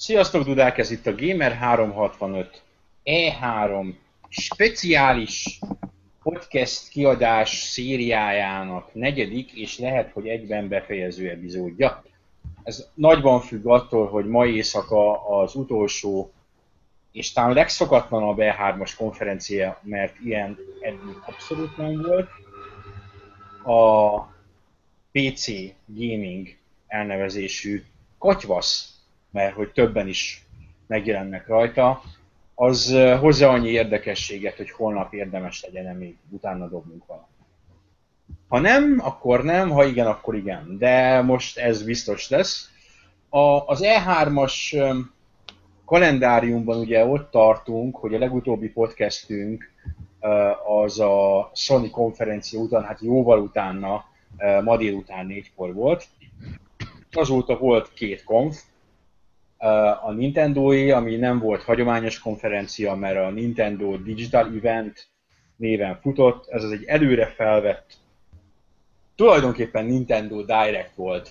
Sziasztok, Dudák, ez itt a Gamer365 E3 speciális podcast kiadás szériájának negyedik és lehet, hogy egyben befejező epizódja. Ez nagyban függ attól, hogy mai éjszaka az utolsó és talán legszokatlanabb E3-as konferencia, mert ilyen eddig abszolút nem volt. A PC Gaming elnevezésű katyvasz mert hogy többen is megjelennek rajta, az hozzá annyi érdekességet, hogy holnap érdemes legyen még utána dobnunk valamit. Ha nem, akkor nem, ha igen, akkor igen. De most ez biztos lesz. A, az E3-as kalendáriumban ugye ott tartunk, hogy a legutóbbi podcastünk az a Sony konferencia után, hát jóval utána, ma délután négykor volt. Azóta volt két konf, a Nintendo-é, ami nem volt hagyományos konferencia, mert a Nintendo Digital Event néven futott, ez az egy előre felvett, tulajdonképpen Nintendo Direct volt,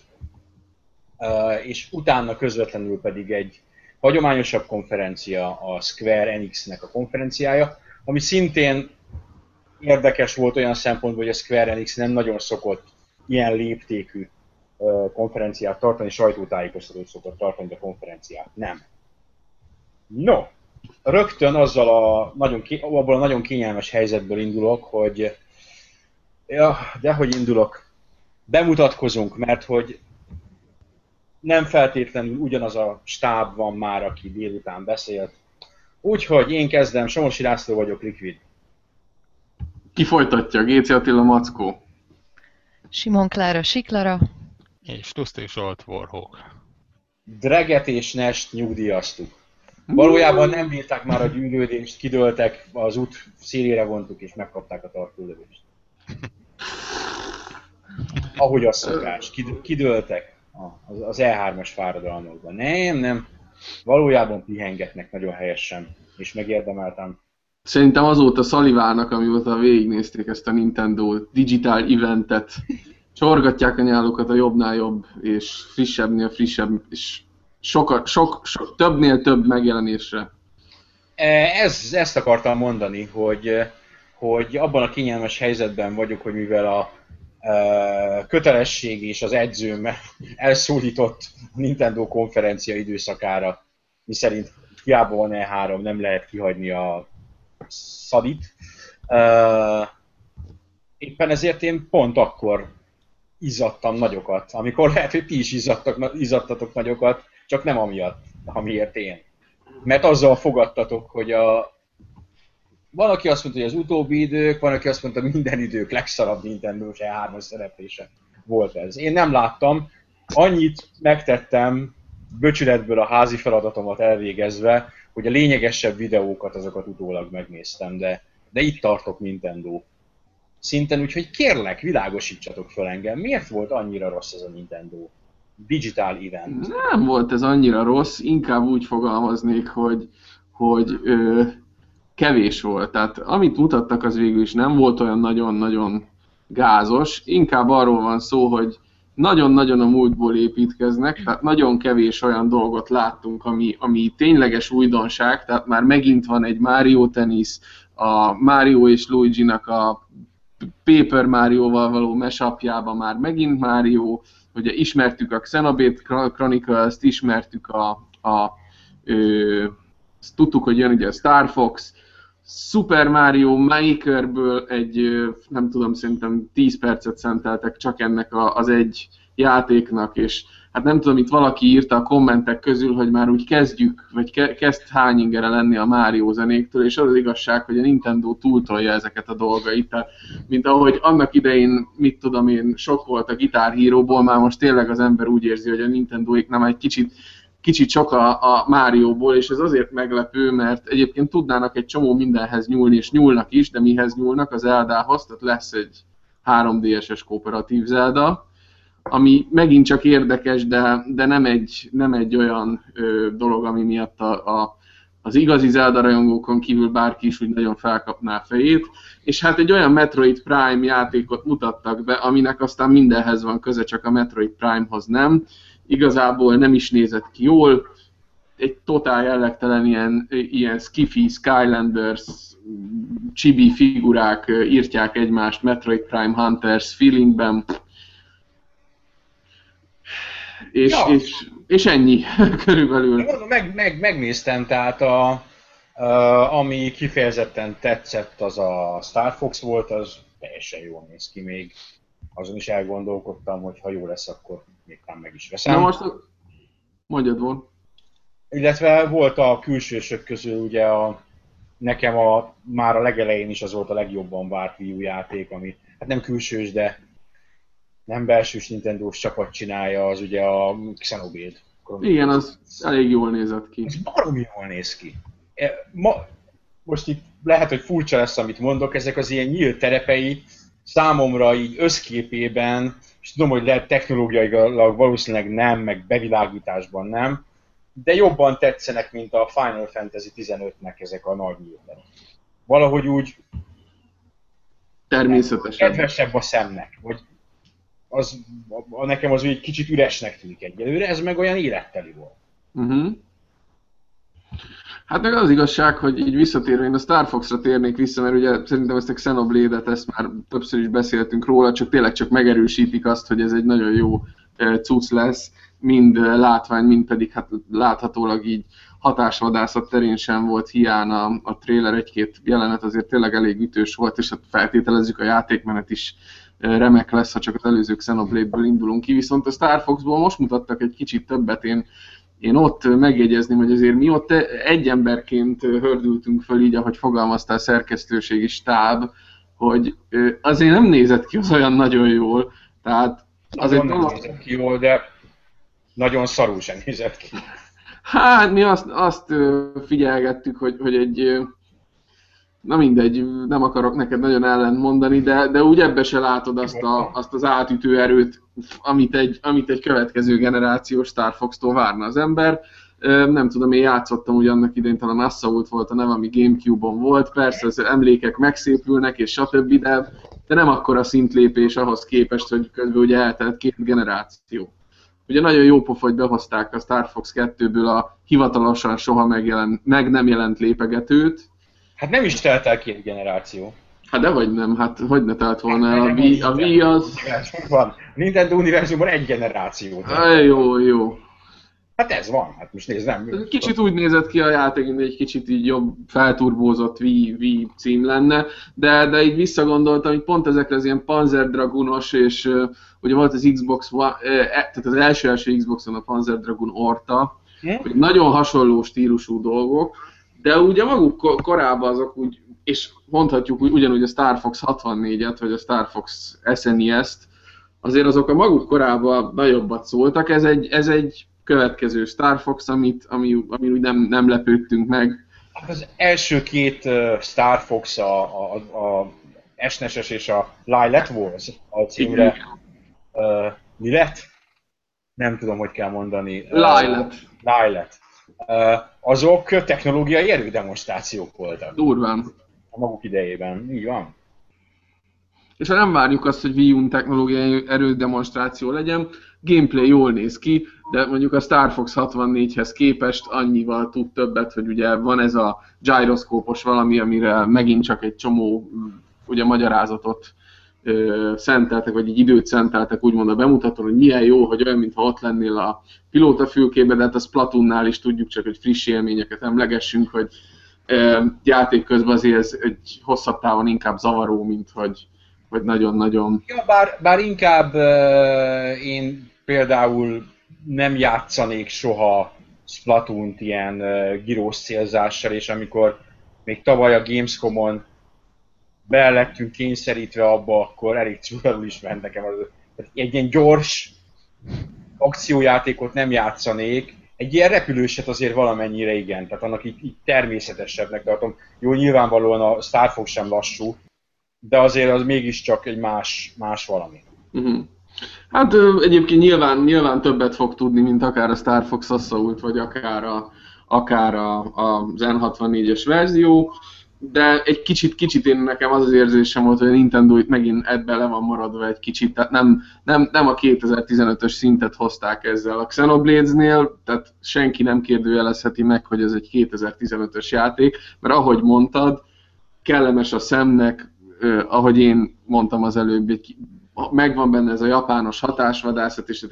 és utána közvetlenül pedig egy hagyományosabb konferencia, a Square Enix-nek a konferenciája, ami szintén érdekes volt olyan szempontból, hogy a Square Enix nem nagyon szokott ilyen léptékű konferenciát tartani, sajtótájékoztatót szokott tartani, de konferenciát nem. No, rögtön azzal a nagyon, abból a nagyon kényelmes helyzetből indulok, hogy ja, de hogy indulok, bemutatkozunk, mert hogy nem feltétlenül ugyanaz a stáb van már, aki délután beszélt. Úgyhogy én kezdem, Somosi László vagyok, Liquid. Ki folytatja? Géci Attila Mackó. Simon Klára Siklara. És Tuszti Zsolt Warhawk. Dreget és Nest nyugdíjaztuk. Valójában nem bírták már a gyűlődést, kidőltek, az út szélére vontuk és megkapták a tartólövést. Ahogy az szokás, kidőltek az E3-as fáradalmakban. Nem, nem, valójában pihengetnek nagyon helyesen, és megérdemeltem. Szerintem azóta Szalivának, amióta végignézték ezt a Nintendo Digital Eventet, csorgatják a nyálukat a jobbnál jobb, és frissebbnél frissebb, és sok, sok, sok, többnél több megjelenésre. E, ez, ezt akartam mondani, hogy, hogy abban a kényelmes helyzetben vagyok, hogy mivel a, e, kötelesség és az edzőm elszólított a Nintendo konferencia időszakára, miszerint hiába van E3, nem lehet kihagyni a szadit. E, éppen ezért én pont akkor izzadtam nagyokat, amikor lehet, hogy ti is izzadtak, izzadtatok nagyokat, csak nem amiatt, amiért én. Mert azzal fogadtatok, hogy a... Van, aki azt mondta, hogy az utóbbi idők, van, aki azt mondta, minden idők legszarabb nintendo e 3 szereplése volt ez. Én nem láttam, annyit megtettem böcsületből a házi feladatomat elvégezve, hogy a lényegesebb videókat azokat utólag megnéztem, de, de itt tartok Nintendo szinten, úgyhogy kérlek, világosítsatok fel engem, miért volt annyira rossz ez a Nintendo Digital Event? Nem volt ez annyira rossz, inkább úgy fogalmaznék, hogy, hogy ö, kevés volt. Tehát amit mutattak, az végül is nem volt olyan nagyon-nagyon gázos, inkább arról van szó, hogy nagyon-nagyon a múltból építkeznek, tehát nagyon kevés olyan dolgot láttunk, ami, ami tényleges újdonság, tehát már megint van egy Mario Tennis, a Mario és Luigi-nak a Paper Mario-val való mesapjában már megint Mario, ugye ismertük a Xenoblade Chronicles-t, ismertük a, a ö, tudtuk, hogy jön ugye a Star Fox, Super Mario Makerből egy, nem tudom, szerintem 10 percet szenteltek csak ennek a, az egy játéknak, és hát nem tudom, itt valaki írta a kommentek közül, hogy már úgy kezdjük, vagy ke- kezd hányingere lenni a Mario zenéktől, és az, az igazság, hogy a Nintendo túltolja ezeket a dolgait. Tehát, mint ahogy annak idején, mit tudom én, sok volt a gitárhíróból, már most tényleg az ember úgy érzi, hogy a Nintendo-ik nem egy kicsit kicsit sok a, a Márióból, és ez azért meglepő, mert egyébként tudnának egy csomó mindenhez nyúlni, és nyúlnak is, de mihez nyúlnak az Zeldához, tehát lesz egy 3DS-es kooperatív Zelda, ami megint csak érdekes, de, de nem, egy, nem egy olyan ö, dolog, ami miatt a, a, az igazi Zelda rajongókon kívül bárki is úgy nagyon felkapná a fejét, és hát egy olyan Metroid Prime játékot mutattak be, aminek aztán mindenhez van köze, csak a Metroid Prime-hoz nem. Igazából nem is nézett ki jól, egy totál jellegtelen ilyen, ilyen skiffy, Skylanders, chibi figurák írtják egymást Metroid Prime Hunters feelingben. És, Ja. és, és ennyi körülbelül. Mondom, meg, meg, megnéztem, tehát a, a, ami kifejezetten tetszett, az a Star Fox volt, az teljesen jól néz ki még. Azon is elgondolkodtam, hogy ha jó lesz, akkor még talán meg is veszem. Na most mondjad volt. Illetve volt a külsősök közül ugye a, nekem a, már a legelején is az volt a legjobban várt Wii játék, ami hát nem külsős, de nem belsős Nintendo-s csapat csinálja, az ugye a Xenoblade. Igen, az elég jól nézett ki. Ez baromi jól néz ki. E, Ma, most itt lehet, hogy furcsa lesz, amit mondok, ezek az ilyen nyílt terepei számomra így összképében, és tudom, hogy lehet technológiailag valószínűleg nem, meg bevilágításban nem, de jobban tetszenek, mint a Final Fantasy 15-nek ezek a nagy nyílt terepek. Valahogy úgy Természetesen. kedvesebb a szemnek, vagy az, a, nekem az úgy kicsit üresnek tűnik egyelőre, ez meg olyan életteli volt. Uh-huh. Hát meg az igazság, hogy így visszatérve, én a Star Fox-ra térnék vissza, mert ugye szerintem ezt a Xenoblade-et, ezt már többször is beszéltünk róla, csak tényleg csak megerősítik azt, hogy ez egy nagyon jó cucc lesz, mind látvány, mind pedig hát láthatólag így hatásvadászat terén sem volt hiány a, a trailer, egy-két jelenet azért tényleg elég ütős volt, és hát feltételezzük a játékmenet is remek lesz, ha csak az előző Xenoblade-ből indulunk ki, viszont a Star Fox-ból most mutattak egy kicsit többet, én én ott megjegyezném, hogy azért mi ott egy emberként hördültünk föl, így ahogy fogalmaztál, szerkesztőségi stáb, hogy azért nem nézett ki az olyan nagyon jól, tehát azért Nagyon nem nézett ki jól, de nagyon szarul sem nézett ki. Hát mi azt, azt figyelgettük, hogy, hogy egy, na mindegy, nem akarok neked nagyon ellent mondani, de, de úgy ebbe se látod azt, a, azt az átütő erőt, amit egy, amit egy következő generációs Star Fox-tól várna az ember. Nem tudom, én játszottam ugye annak idején, talán Assault volt a neve, ami Gamecube-on volt, persze az emlékek megszépülnek, és stb., de, de nem akkora szintlépés ahhoz képest, hogy közben ugye eltelt két generáció. Ugye nagyon jó pofa, hogy behozták a Star Fox 2-ből a hivatalosan soha megjelen, meg nem jelent lépegetőt. Hát nem is telt el két generáció. Hát de vagy nem, hát hogy ne telt volna el, a Wii, a Wii az... Van. Nintendo univerzumban egy generáció. Á, jó, jó. Hát ez van, hát most nézd, nem. Kicsit úgy nézett ki a játék, mint egy kicsit így jobb, felturbózott Wii, Wii cím lenne, de, de így visszagondoltam, hogy pont ezekre az ilyen Panzer Dragunos, és uh, ugye volt az Xbox One, uh, tehát az első-első Xboxon a Panzer Dragun Orta, Hm? hogy nagyon hasonló stílusú dolgok, de ugye maguk ko- korábban azok úgy, és mondhatjuk úgy, ugyanúgy a Star Fox 64-et, vagy a Star Fox SNES-t, azért azok a maguk korában nagyobbat szóltak, ez egy, ez egy következő Star Fox, amit, ami, ami úgy nem, nem lepődtünk meg. Hát az első két uh, Star Fox, a, a, a SNES-es és a Lilet Wars a címre. Uh, mi lett? Nem tudom, hogy kell mondani. Uh, Lilet. Uh, azok technológiai erődemonstrációk voltak Durván. a maguk idejében. Így van. És ha nem várjuk azt, hogy Wii U technológiai erődemonstráció legyen, gameplay jól néz ki, de mondjuk a Star Fox 64-hez képest annyival tud többet, hogy ugye van ez a gyroszkópos valami, amire megint csak egy csomó ugye magyarázatot ö, szenteltek, vagy egy időt szenteltek úgymond a bemutatón, hogy milyen jó, hogy olyan, mintha ott lennél a pilótafülkében, de hát a Splatoonnál is tudjuk csak, hogy friss élményeket emlegessünk, hogy játék közben azért ez egy hosszabb távon inkább zavaró, mint hogy, hogy nagyon-nagyon... Ja, bár, bár inkább uh, én például nem játszanék soha Splatoon-t ilyen uh, girós célzással, és amikor még tavaly a Gamescom-on be lettünk kényszerítve abba, akkor elég csudarul is ment nekem. Az, egy ilyen gyors akciójátékot nem játszanék, egy ilyen repülőset azért valamennyire igen, tehát annak így, így természetesebbnek tartom. Jó, nyilvánvalóan a Star Fox sem lassú, de azért az mégiscsak egy más, más valami. Uh-huh. Hát egyébként nyilván, nyilván többet fog tudni, mint akár a Star Fox Assault, vagy akár, a, akár a, a, az N64-es verzió. De egy kicsit, kicsit én nekem az az érzésem volt, hogy a Nintendo itt megint ebbe le van maradva egy kicsit, tehát nem, nem, nem a 2015-ös szintet hozták ezzel a Xenoblades-nél, tehát senki nem kérdőjelezheti meg, hogy ez egy 2015-ös játék, mert ahogy mondtad, kellemes a szemnek, eh, ahogy én mondtam az előbb, egy, megvan benne ez a japános hatásvadászat, és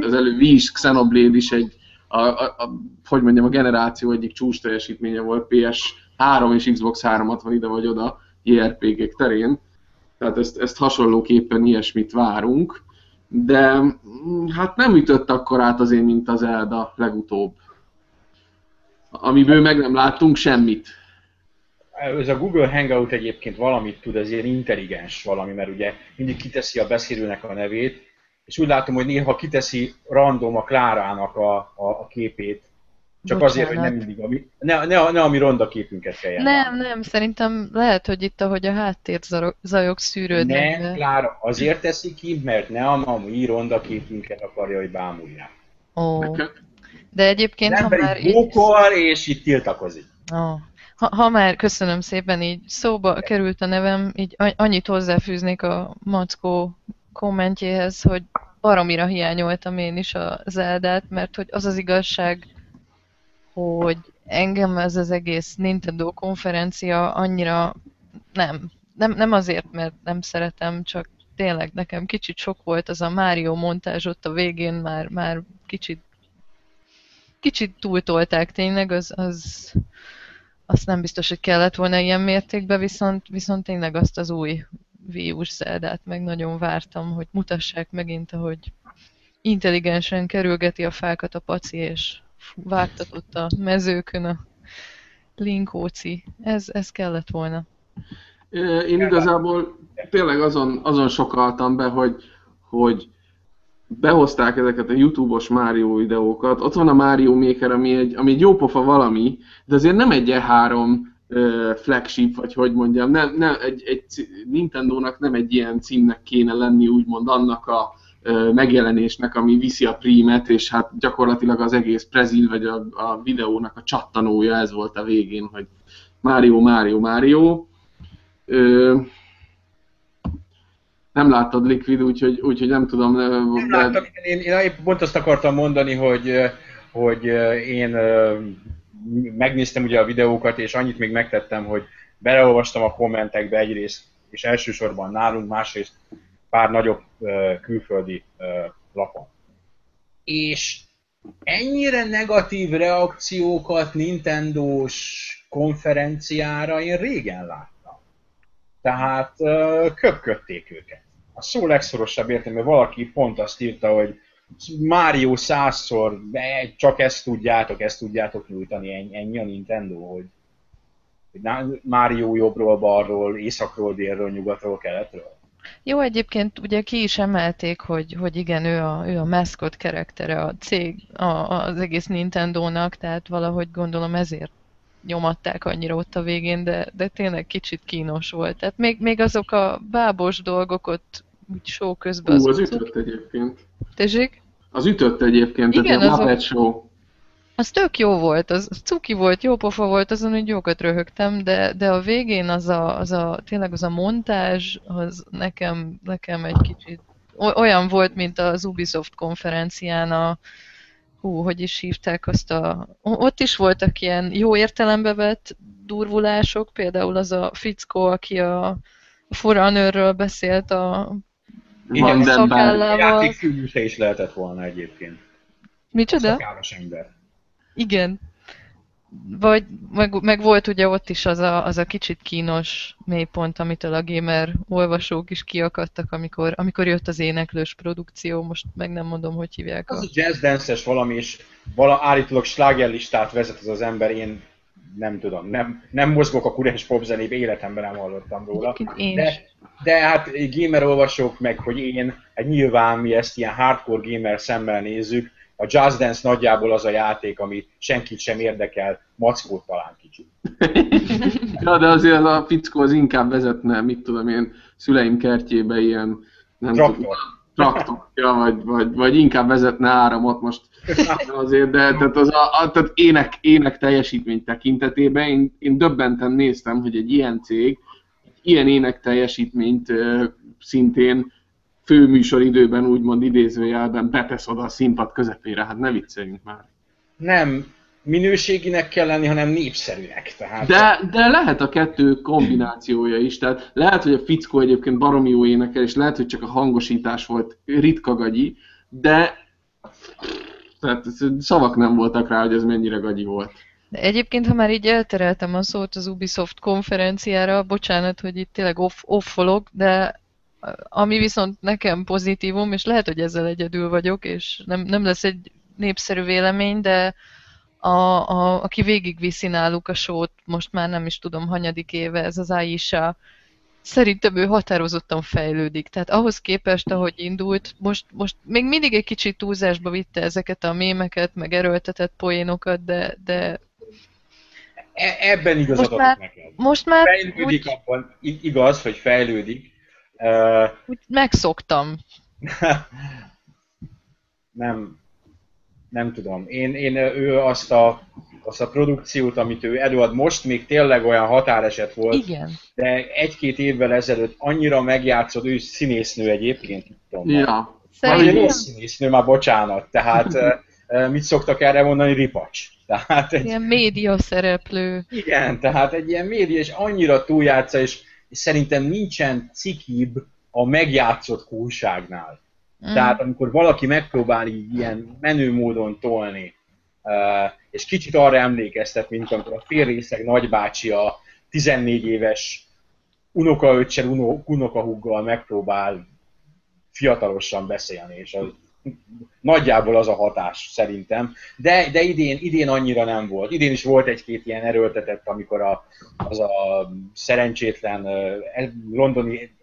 az előbb is Xenoblade is egy, a, a, a, hogy mondjam, a generáció egyik csúcs teljesítménye volt PS3 és Xbox 360 ide vagy oda JRPG-k terén. Tehát ezt, ezt hasonlóképpen ilyesmit várunk. De mm, hát nem ütött akkor át azért, mint az Elda legutóbb. Amiből meg nem láttunk semmit. Ez a Google Hangout egyébként valamit tud, ez ilyen intelligens valami, mert ugye mindig kiteszi a beszélőnek a nevét, és úgy látom, hogy néha kiteszi random a Klárának a, a, a képét, csak Bocsánat. azért, hogy nem mindig, ami, ne, ne, ne a mi ronda képünket kelljen. Nem, nem, szerintem lehet, hogy itt, ahogy a háttér zajok szűrődnek. Nem, Klára, azért teszi ki, mert ne a mi ronda képünket akarja, hogy bámulják. Ó. De egyébként, nem ha már... Bókol, és itt tiltakozik. Ó. Ha, ha már, köszönöm szépen, így szóba került a nevem, így annyit hozzáfűznék a Mackó kommentjéhez, hogy baromira hiányoltam én is a Zeldát, mert hogy az az igazság, hogy engem ez az egész Nintendo konferencia annyira nem, nem, nem azért, mert nem szeretem, csak tényleg nekem kicsit sok volt az a Mario montázs ott a végén, már, már kicsit kicsit túltolták tényleg, az, az azt nem biztos, hogy kellett volna ilyen mértékben, viszont, viszont tényleg azt az új Wii-us Zeldát meg nagyon vártam, hogy mutassák megint, ahogy intelligensen kerülgeti a fákat a paci, és vágtatott a mezőkön a linkóci. Ez, ez kellett volna. Én igazából tényleg azon, azon sokaltam be, hogy, hogy behozták ezeket a YouTube-os Mario videókat. Ott van a Mario Maker, ami egy, ami egy jópofa valami, de azért nem egy E3 flagship, vagy hogy mondjam, nem, nem, egy, egy Nintendo-nak nem egy ilyen címnek kéne lenni, úgymond annak a megjelenésnek, ami viszi a prímet, és hát gyakorlatilag az egész prezil, vagy a, a videónak a csattanója ez volt a végén, hogy Mario, Mario, Mario. Ö, nem láttad Liquid, úgyhogy, úgyhogy nem tudom. Nem de... láttam, én, én épp pont azt akartam mondani, hogy, hogy én megnéztem ugye a videókat, és annyit még megtettem, hogy beleolvastam a kommentekbe egyrészt, és elsősorban nálunk, másrészt pár nagyobb külföldi lapon. És ennyire negatív reakciókat Nintendo-s konferenciára én régen láttam. Tehát köpködték őket. A szó legszorosabb értelme, valaki pont azt írta, hogy Mario százszor, csak ezt tudjátok, ezt tudjátok nyújtani, ennyi a Nintendo, hogy Mario jobbról, balról, északról, délről, nyugatról, keletről. Jó, egyébként ugye ki is emelték, hogy, hogy igen, ő a, ő a mascot karaktere a cég, a, az egész Nintendo-nak, tehát valahogy gondolom ezért nyomatták annyira ott a végén, de, de tényleg kicsit kínos volt. Tehát még, még azok a bábos dolgok ott úgy show közben. Ú, az, az ütött egyébként. Tessék? Az ütött egyébként, Igen, tehát a Muppet Show. Az tök jó volt, az cuki volt, jó pofa volt, azon hogy jókat röhögtem, de, de a végén az a, az a, tényleg az a montázs, az nekem, nekem egy kicsit olyan volt, mint az Ubisoft konferencián a, hú, hogy is hívták azt a... Ott is voltak ilyen jó értelembe vett durvulások, például az a fickó, aki a, Forerunnerről beszélt a igen, szakállával. Játék is lehetett volna egyébként. Micsoda? Szakállas ember. Igen. Vagy meg, meg volt ugye ott is az a, az a kicsit kínos mélypont, amitől a gamer olvasók is kiakadtak, amikor, amikor jött az éneklős produkció, most meg nem mondom, hogy hívják. Az a jazz dance valami, és vala, állítólag slágerlistát vezet az az ember, én nem tudom, nem, nem mozgok a kurens popzenébe, életemben nem hallottam róla. De, de hát gamer olvasók meg, hogy én, hát nyilván mi ezt ilyen hardcore gamer szemmel nézzük, a Just Dance nagyjából az a játék, ami senkit sem érdekel, mackót talán kicsit. ja, de azért a fickó az inkább vezetne, mit tudom én, szüleim kertjébe ilyen, nem Traktor. traktorja, vagy, vagy, vagy inkább vezetne áramot most azért, de tehát, az a, a, tehát ének, ének teljesítmény tekintetében én, én döbbenten néztem, hogy egy ilyen cég ilyen ének teljesítményt szintén főműsoridőben úgymond idézőjelben betesz oda a színpad közepére, hát ne vicceljünk már. Nem minőséginek kell lenni, hanem népszerűnek. Tehát... De, de lehet a kettő kombinációja is, tehát lehet, hogy a fickó egyébként baromi jó énekel, és lehet, hogy csak a hangosítás volt ritka gagyi, de tehát szavak nem voltak rá, hogy ez mennyire gagyi volt. De egyébként, ha már így eltereltem a szót az Ubisoft konferenciára, bocsánat, hogy itt tényleg off, offolok, de ami viszont nekem pozitívum, és lehet, hogy ezzel egyedül vagyok, és nem, nem lesz egy népszerű vélemény, de a, a, aki végigviszi náluk a sót, most már nem is tudom, hanyadik éve, ez az Aisha, szerintem ő határozottan fejlődik. Tehát ahhoz képest, ahogy indult, most, most még mindig egy kicsit túlzásba vitte ezeket a mémeket, meg erőltetett poénokat, de, de e, ebben igazad most már, neked. Most már fejlődik úgy, abban, igaz, hogy fejlődik. Uh, úgy megszoktam. nem, nem tudom. Én, én ő azt a, azt a produkciót, amit ő előad most, még tényleg olyan határeset volt. Igen. De egy-két évvel ezelőtt annyira megjátszott, ő színésznő egyébként, tudom. Ja. Szerintem... színésznő, már bocsánat. Tehát mit szoktak erre mondani? Ripacs. Tehát egy... Ilyen média szereplő. Igen, tehát egy ilyen média, és annyira túljátsza, és, és szerintem nincsen cikibb a megjátszott kúságnál. Mm. Tehát amikor valaki megpróbál így ilyen menő módon tolni, uh, és kicsit arra emlékeztet, mint amikor a félrészeg nagybácsi a 14 éves unokaöccel, unokahuggal megpróbál fiatalosan beszélni, és az nagyjából az a hatás szerintem. De, de idén, idén annyira nem volt. Idén is volt egy-két ilyen erőltetett, amikor a, az a szerencsétlen uh, londoni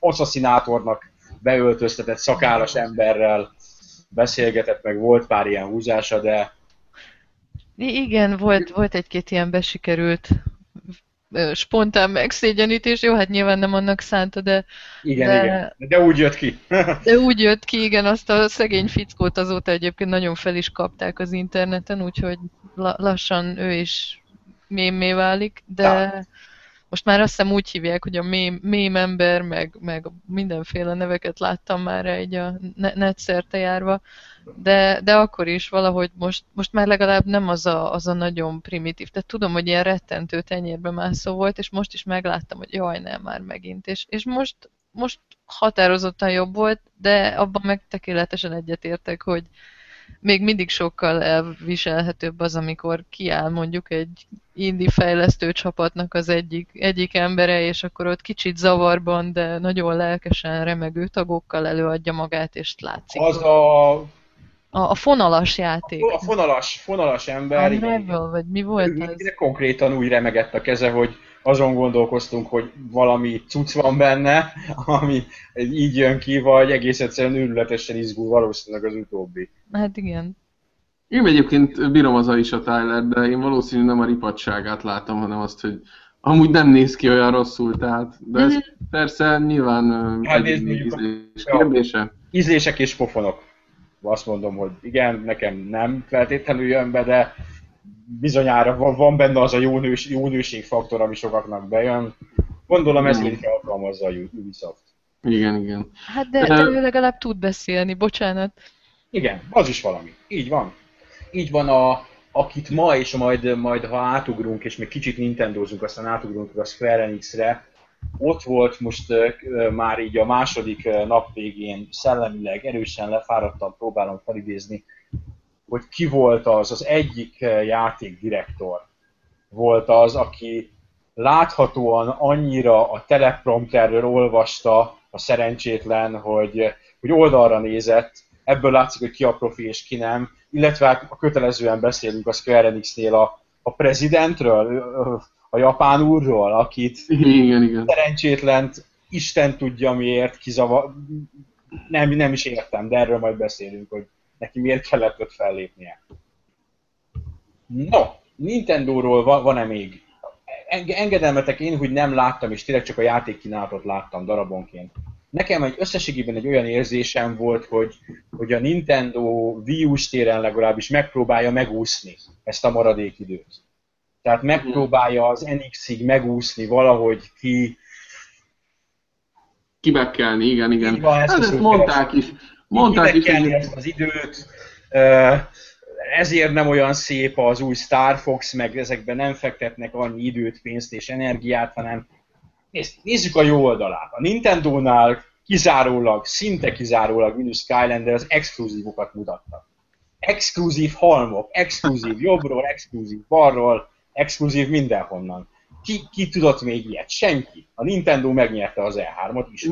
asszasszinátornak beöltöztetett szakállas emberrel beszélgetett, meg volt pár ilyen húzása, de... Igen, volt, volt egy-két ilyen besikerült spontán megszégyenítés, jó, hát nyilván nem annak szánta, de... Igen, de, igen, de úgy jött ki. de úgy jött ki, igen, azt a szegény fickót azóta egyébként nagyon fel is kapták az interneten, úgyhogy lassan ő is mémé válik, de... Ja most már azt hiszem úgy hívják, hogy a mém, mém ember, meg, meg mindenféle neveket láttam már egy a net szerte járva, de, de akkor is valahogy most, most már legalább nem az a, az a nagyon primitív. Tehát tudom, hogy ilyen rettentő tenyérbe mászó volt, és most is megláttam, hogy jaj, nem már megint. És, és most, most határozottan jobb volt, de abban meg tökéletesen egyetértek, hogy, még mindig sokkal elviselhetőbb az, amikor kiáll mondjuk egy indie fejlesztő csapatnak az egyik, egyik embere, és akkor ott kicsit zavarban, de nagyon lelkesen remegő tagokkal előadja magát, és látszik. Az a... A, a fonalas játék. A fonalas, fonalas ember. Unravel, vagy mi volt ez? Konkrétan úgy remegett a keze, hogy azon gondolkoztunk, hogy valami cucc van benne, ami így jön ki, vagy egész egyszerűen őrületesen izgul valószínűleg az utóbbi. Hát igen. Én egyébként bírom az is a Tyler, de én valószínűleg nem a ripatságát látom, hanem azt, hogy amúgy nem néz ki olyan rosszul, tehát, de ez mm-hmm. persze nyilván hát ízlés kérdése. Ízlések és pofonok. Azt mondom, hogy igen, nekem nem feltétlenül jön be, de bizonyára van, van benne az a jó, nős, jó faktor, ami sokaknak bejön. Gondolom ezt így alkalmazza a Ubisoft. Igen, igen. Hát de, de ő legalább tud beszélni, bocsánat. Igen, az is valami. Így van. Így van a, akit ma, és majd, majd ha átugrunk, és még kicsit Nintendozunk, aztán átugrunk a Square Enix-re, ott volt most uh, már így a második nap végén szellemileg erősen lefáradtam, próbálom felidézni hogy ki volt az, az egyik eh, játékdirektor volt az, aki láthatóan annyira a teleprompterről olvasta a szerencsétlen, hogy, hogy oldalra nézett, ebből látszik, hogy ki a profi és ki nem, illetve hát a kötelezően beszélünk a Square Enix-nél a, a prezidentről, a japán úrról, akit igen, igen. szerencsétlent Isten tudja miért kizavar, nem, nem is értem, de erről majd beszélünk, hogy neki miért kellett ott fellépnie. No, Nintendo-ról van-e még? Engedelmetek én, hogy nem láttam, és tényleg csak a játékkínálatot láttam darabonként. nekem egy összességében egy olyan érzésem volt, hogy, hogy a Nintendo Wii U-s téren legalábbis megpróbálja megúszni ezt a maradék időt. Tehát megpróbálja az NX-ig megúszni valahogy ki, Kibekkelni, igen, igen. Van, ezt hát ezt mondták is. Mondták is, hogy ezt az időt. Ezért nem olyan szép az új Star Fox, meg ezekben nem fektetnek annyi időt, pénzt és energiát, hanem nézzük a jó oldalát. A Nintendo-nál kizárólag, szinte kizárólag minus Skylander az exkluzívokat mutattak. Exkluzív halmok, exkluzív jobbról, exkluzív balról, exkluzív mindenhonnan. Ki, ki tudott még ilyet? Senki. A Nintendo megnyerte az E3-ot is.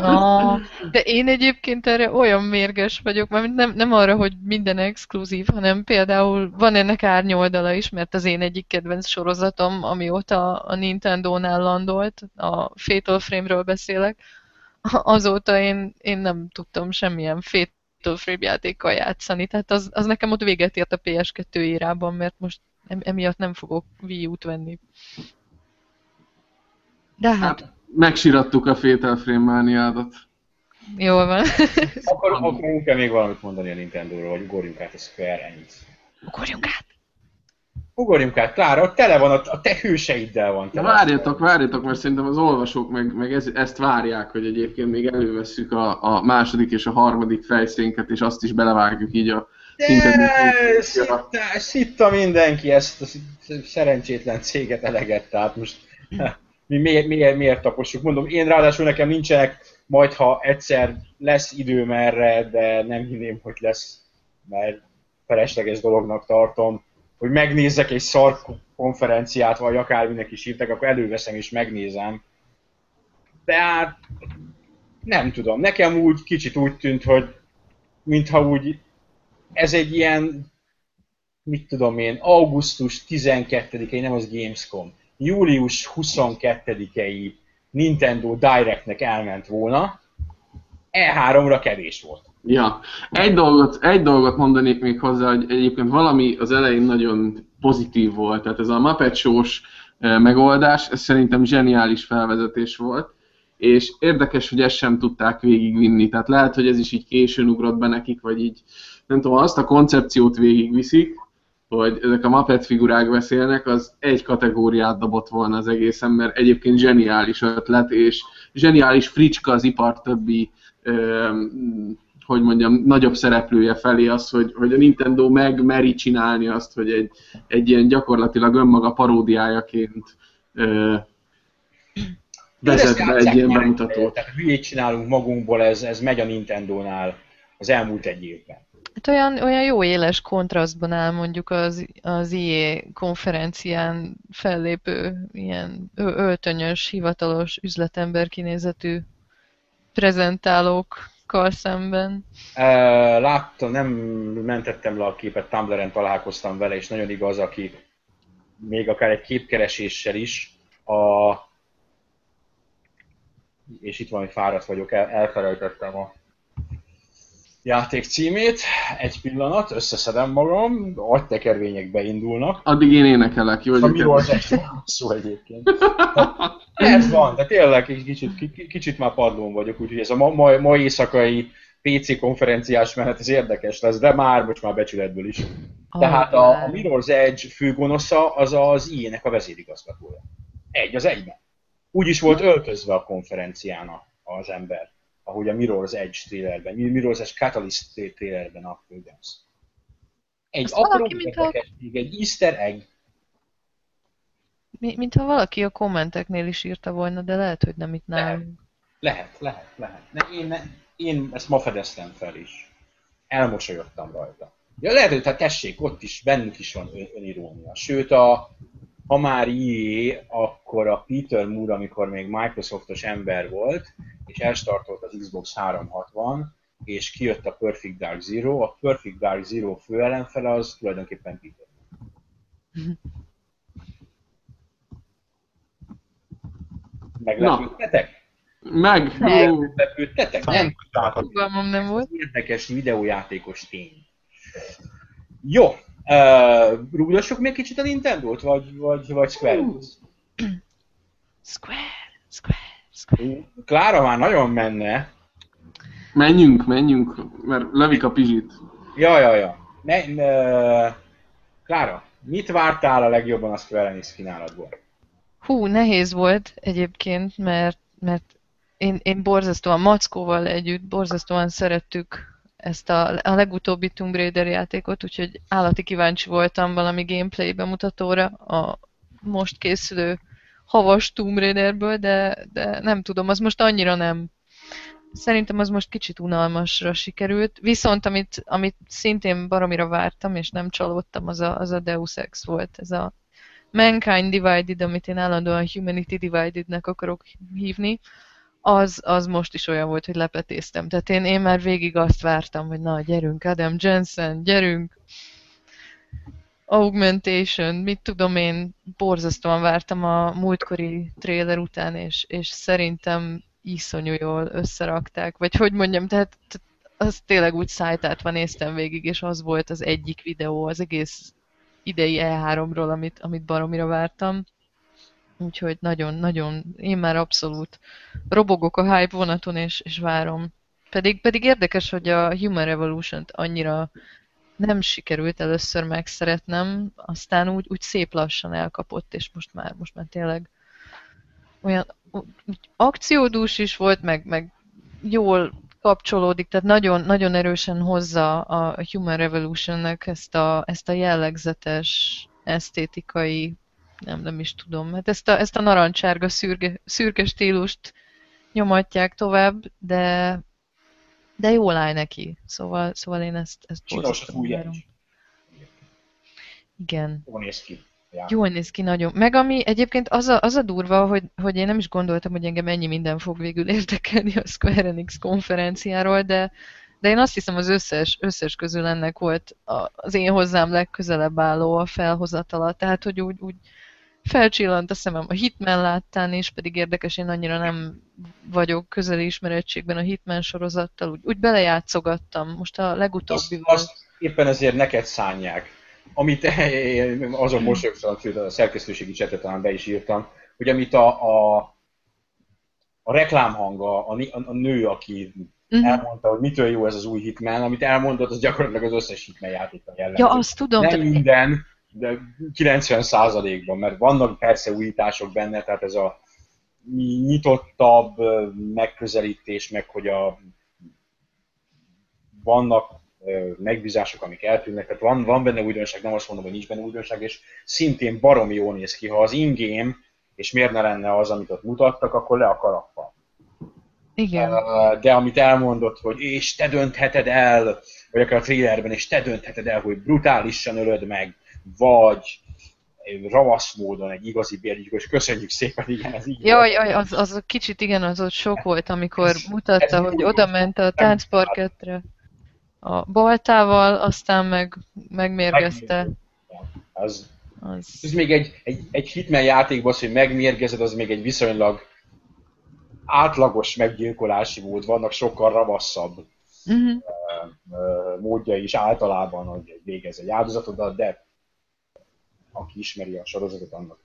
Na, de én egyébként erre olyan mérges vagyok, mert nem, nem arra, hogy minden exkluzív, hanem például van ennek árnyoldala is, mert az én egyik kedvenc sorozatom, amióta a Nintendo-nál landolt, a Fatal Frame-ről beszélek, azóta én, én nem tudtam semmilyen Fatal Frame játékkal játszani, tehát az, az nekem ott véget ért a PS2 érában, mert most emiatt nem fogok Wii U-t venni. De hát, hát megsirattuk a Fatal Frame mániádat. jól van. Akkor, akkor kell még valamit mondani a Nintendo-ról, vagy ugorjunk át a Square ennyit. Ugorjunk át! Ugorjunk át, Klára, ott tele van, a, a te hőseiddel van. Tele. várjatok, várjatok, mert szerintem az olvasók meg, meg ez, ezt várják, hogy egyébként még elővesszük a, a második és a harmadik fejszénket, és azt is belevágjuk így a De, szitta, szitta mindenki ezt a sz- szerencsétlen céget eleget, tehát most mi miért, miért, miért tapossuk? Mondom, én ráadásul nekem nincsenek, majd ha egyszer lesz időm erre, de nem hinném, hogy lesz, mert felesleges dolognak tartom, hogy megnézzek egy szar konferenciát, vagy akárminek is hívtak, akkor előveszem és megnézem. De hát nem tudom, nekem úgy kicsit úgy tűnt, hogy mintha úgy ez egy ilyen, mit tudom én, augusztus 12-i, nem az Gamescom, július 22-i Nintendo Directnek elment volna, E3-ra kevés volt. Ja. Egy dolgot, egy dolgot mondanék még hozzá, hogy egyébként valami az elején nagyon pozitív volt. Tehát ez a Muppet eh, megoldás, ez szerintem zseniális felvezetés volt. És érdekes, hogy ezt sem tudták végigvinni. Tehát lehet, hogy ez is így későn ugrott be nekik, vagy így, nem tudom, azt a koncepciót végigviszik, hogy ezek a Muppet figurák beszélnek, az egy kategóriát dobott volna az egészen, mert egyébként zseniális ötlet, és zseniális fricska az ipar többi öm, hogy mondjam, nagyobb szereplője felé az, hogy, hogy a Nintendo megmeri csinálni azt, hogy egy, egy ilyen gyakorlatilag önmaga paródiájaként ö, vezet be egy ilyen bemutatót. Tehát hülyét csinálunk magunkból, ez, ez megy a Nintendo-nál az elmúlt egy évben. Hát olyan, olyan jó éles kontrasztban áll mondjuk az, az IE konferencián fellépő ilyen öltönyös, hivatalos üzletember kinézetű prezentálókkal szemben. Láttam, nem mentettem le a képet, Tumblr-en találkoztam vele, és nagyon igaz, aki még akár egy képkereséssel is a és itt van, hogy fáradt vagyok, el, elfelejtettem a játék címét. Egy pillanat, összeszedem magam, agytekervények beindulnak. Addig én énekelek, jó? A hogy miről az egy szó egyébként. Ez van, de tényleg egy kicsit, ki- kicsit már padlón vagyok, úgyhogy ez a ma, ma, ma éjszakai PC konferenciás menet, ez érdekes lesz, de már, most már becsületből is. Tehát a, a Mirror's Edge főgonosza az az IE-nek a vezérigazgatója. Egy az egyben. Úgy is volt öltözve a konferencián az ember, ahogy a Mirror's Edge trailerben, Mirror's Edge Catalyst trailerben a főgonosz. Egy Az apró mint a- érdekesség, egy easter egg, Mi, mintha valaki a kommenteknél is írta volna, de lehet, hogy nem itt nálunk. Lehet, lehet, lehet. Ne, én, ne, én ezt ma fedeztem fel is. Elmosolyodtam rajta. Ja, lehet, hogy hát tessék, ott is, bennük is van ön, önirónia. Sőt, a, ha már IE, akkor a Peter Moore, amikor még Microsoftos ember volt, és elstartolt az Xbox 360, és kijött a Perfect Dark Zero, a Perfect Dark Zero fő ellenfele az tulajdonképpen Peter Moore. Meglepődtetek? Meg! Meglepődtetek? Nem. Fogalmam nem volt. érdekes videójátékos tény. Jó, uh, rúgdossuk még kicsit a Nintendo-t, vagy, vagy, vagy Square Enix? Square, Square. Klára már nagyon menne. Menjünk, menjünk, mert lövik a pizsit. Ja, ja, ja. Ne, ne, Klára, mit vártál a legjobban a Square Enix kínálatból? Hú, nehéz volt egyébként, mert, mert én, én borzasztóan, Mackóval együtt borzasztóan szerettük ezt a, a legutóbbi Tomb Raider játékot, úgyhogy állati kíváncsi voltam valami gameplay bemutatóra a most készülő havas Tomb Raiderből, de, de nem tudom, az most annyira nem. Szerintem az most kicsit unalmasra sikerült, viszont amit, amit szintén baromira vártam, és nem csalódtam, az a, az a Deus Ex volt, ez a Mankind Divided, amit én állandóan Humanity Divided-nek akarok hívni, az, az most is olyan volt, hogy lepetéztem. Tehát én, én már végig azt vártam, hogy na, gyerünk, Adam Jensen, gyerünk, Augmentation, mit tudom én, borzasztóan vártam a múltkori trailer után, és, és szerintem iszonyú jól összerakták, vagy hogy mondjam, tehát, az tényleg úgy szájtátva néztem végig, és az volt az egyik videó az egész idei E3-ról, amit, amit baromira vártam. Úgyhogy nagyon-nagyon, én már abszolút robogok a hype vonaton, és, és várom. Pedig, pedig érdekes, hogy a Human Revolution-t annyira nem sikerült először megszeretnem, aztán úgy, úgy szép lassan elkapott, és most már, most már tényleg olyan úgy akciódús is volt, meg, meg jól kapcsolódik, tehát nagyon, nagyon erősen hozza a Human Revolution-nek ezt a, ezt a jellegzetes esztétikai nem, nem is tudom. Hát ezt a, ezt a narancsárga szürke, szürke stílust nyomatják tovább, de, de jól áll neki. Szóval, szóval én ezt, ezt Csinos Igen. Jól néz ki. Ja. Jól néz ki nagyon. Meg ami egyébként az a, az a durva, hogy, hogy én nem is gondoltam, hogy engem ennyi minden fog végül érdekelni a Square Enix konferenciáról, de, de én azt hiszem az összes, összes közül ennek volt az én hozzám legközelebb álló a felhozatala. Tehát, hogy úgy, úgy felcsillant a szemem a Hitman láttán is, pedig érdekes, én annyira nem vagyok közeli ismerettségben a Hitman sorozattal, úgy, úgy belejátszogattam. Most a legutóbbi azt, azt éppen ezért neked szánják. Amit azon mosolyogtam, hogy a szerkesztőségi csetet talán be is írtam, hogy amit a, a, a reklámhanga, a, a, a nő, aki uh-huh. elmondta, hogy mitől jó ez az új Hitman, amit elmondott, az gyakorlatilag az összes Hitman játékban jellemző. Ja, azt tudom. Nem minden, de 90%-ban, mert vannak persze újítások benne, tehát ez a nyitottabb megközelítés, meg hogy a vannak megbízások, amik eltűnnek, tehát van, van benne újdonság, nem azt mondom, hogy nincs benne újdonság, és szintén baromi jól néz ki. Ha az in-game, és miért ne lenne az, amit ott mutattak, akkor le a kalappal. Igen. De amit elmondott, hogy és te döntheted el, vagy akár a trailerben, és te döntheted el, hogy brutálisan ölöd meg, vagy ravasz módon egy igazi bérgyilkos, köszönjük szépen, igen, ez így Jaj, jaj az, az kicsit igen, az ott sok volt, amikor ez, mutatta, ez hogy oda ment a táncparketre a baltával, aztán meg megmérgezte. Az, az... Ez még egy, egy, egy hitmen játékban az, hogy megmérgezed, az még egy viszonylag átlagos meggyilkolási mód, vannak sokkal ravaszabb uh-huh. módja is általában, hogy végez egy áldozatodat, de aki ismeri a sorozatot, annak.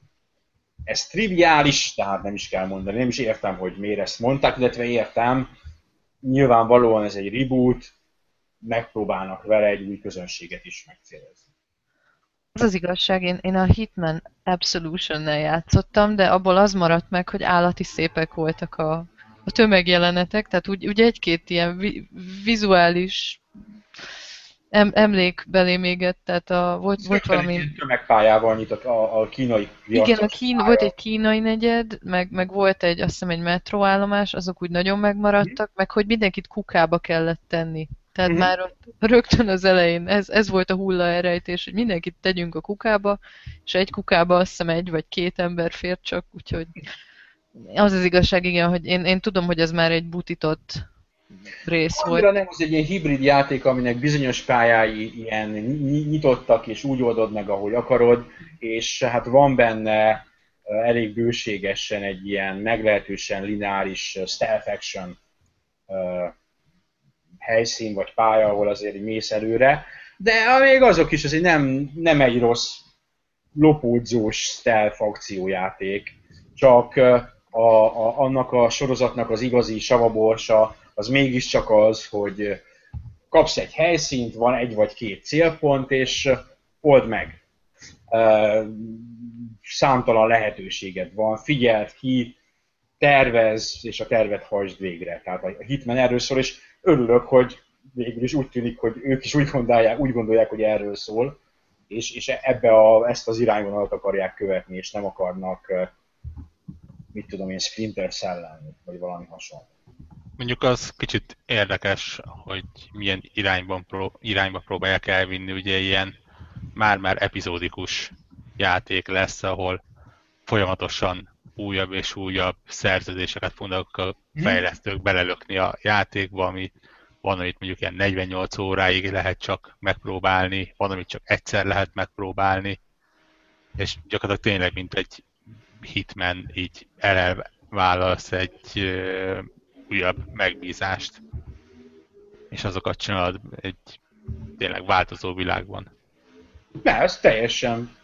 Ez triviális, tehát nem is kell mondani, nem is értem, hogy miért ezt mondták, illetve értem, nyilvánvalóan ez egy reboot, megpróbálnak vele egy új közönséget is megcélozni. Az az igazság, én, én a Hitman Absolution-nel játszottam, de abból az maradt meg, hogy állati szépek voltak a, a tömegjelenetek, tehát úgy, úgy egy-két ilyen vi, vizuális em, emlék belém égett, tehát a, volt, volt valami... Tömegpályával nyitott a, a kínai Igen, a kín, volt egy kínai negyed, meg, meg volt egy, azt hiszem, egy metróállomás, azok úgy nagyon megmaradtak, mm. meg hogy mindenkit kukába kellett tenni. Tehát mm-hmm. már ott rögtön az elején ez, ez volt a hulla elrejtés, hogy mindenkit tegyünk a kukába, és egy kukába azt hiszem egy vagy két ember fér csak, úgyhogy az az igazság, igen, hogy én, én tudom, hogy ez már egy butított rész volt. Annyira nem, az egy ilyen hibrid játék, aminek bizonyos pályái ilyen nyitottak, és úgy oldod meg, ahogy akarod, és hát van benne elég bőségesen egy ilyen meglehetősen lineáris stealth action helyszín vagy pálya, ahol azért mész előre, de még azok is azért nem, nem egy rossz lopódzós stealth akciójáték, csak a, a, annak a sorozatnak az igazi savaborsa az mégiscsak az, hogy kapsz egy helyszínt, van egy vagy két célpont, és old meg. Számtalan lehetőséged van, figyeld ki, tervez, és a tervet hajtsd végre. Tehát a Hitman erről szól, és örülök, hogy végül is úgy tűnik, hogy ők is úgy gondolják, úgy gondolják hogy erről szól, és, és ebbe a, ezt az irányvonalat akarják követni, és nem akarnak, mit tudom én, Splinter Cell vagy valami hasonló. Mondjuk az kicsit érdekes, hogy milyen irányban pró- irányba próbálják elvinni, ugye ilyen már-már epizódikus játék lesz, ahol folyamatosan újabb és újabb szerződéseket fognak a mhm. fejlesztők belelökni a játékba, ami van, amit mondjuk ilyen 48 óráig lehet csak megpróbálni, van, amit csak egyszer lehet megpróbálni, és gyakorlatilag tényleg, mint egy hitman, így elvállalsz egy újabb megbízást, és azokat csinálod egy tényleg változó világban. Ne, ez teljesen